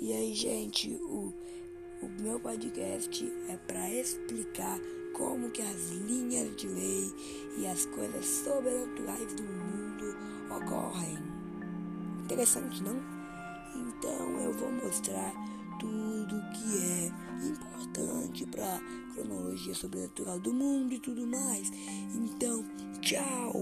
E aí, gente, o, o meu podcast é para explicar como que as linhas de lei e as coisas sobrenaturais do mundo ocorrem. Interessante, não? Então eu vou mostrar tudo que é importante para cronologia sobrenatural do mundo e tudo mais. Então, tchau.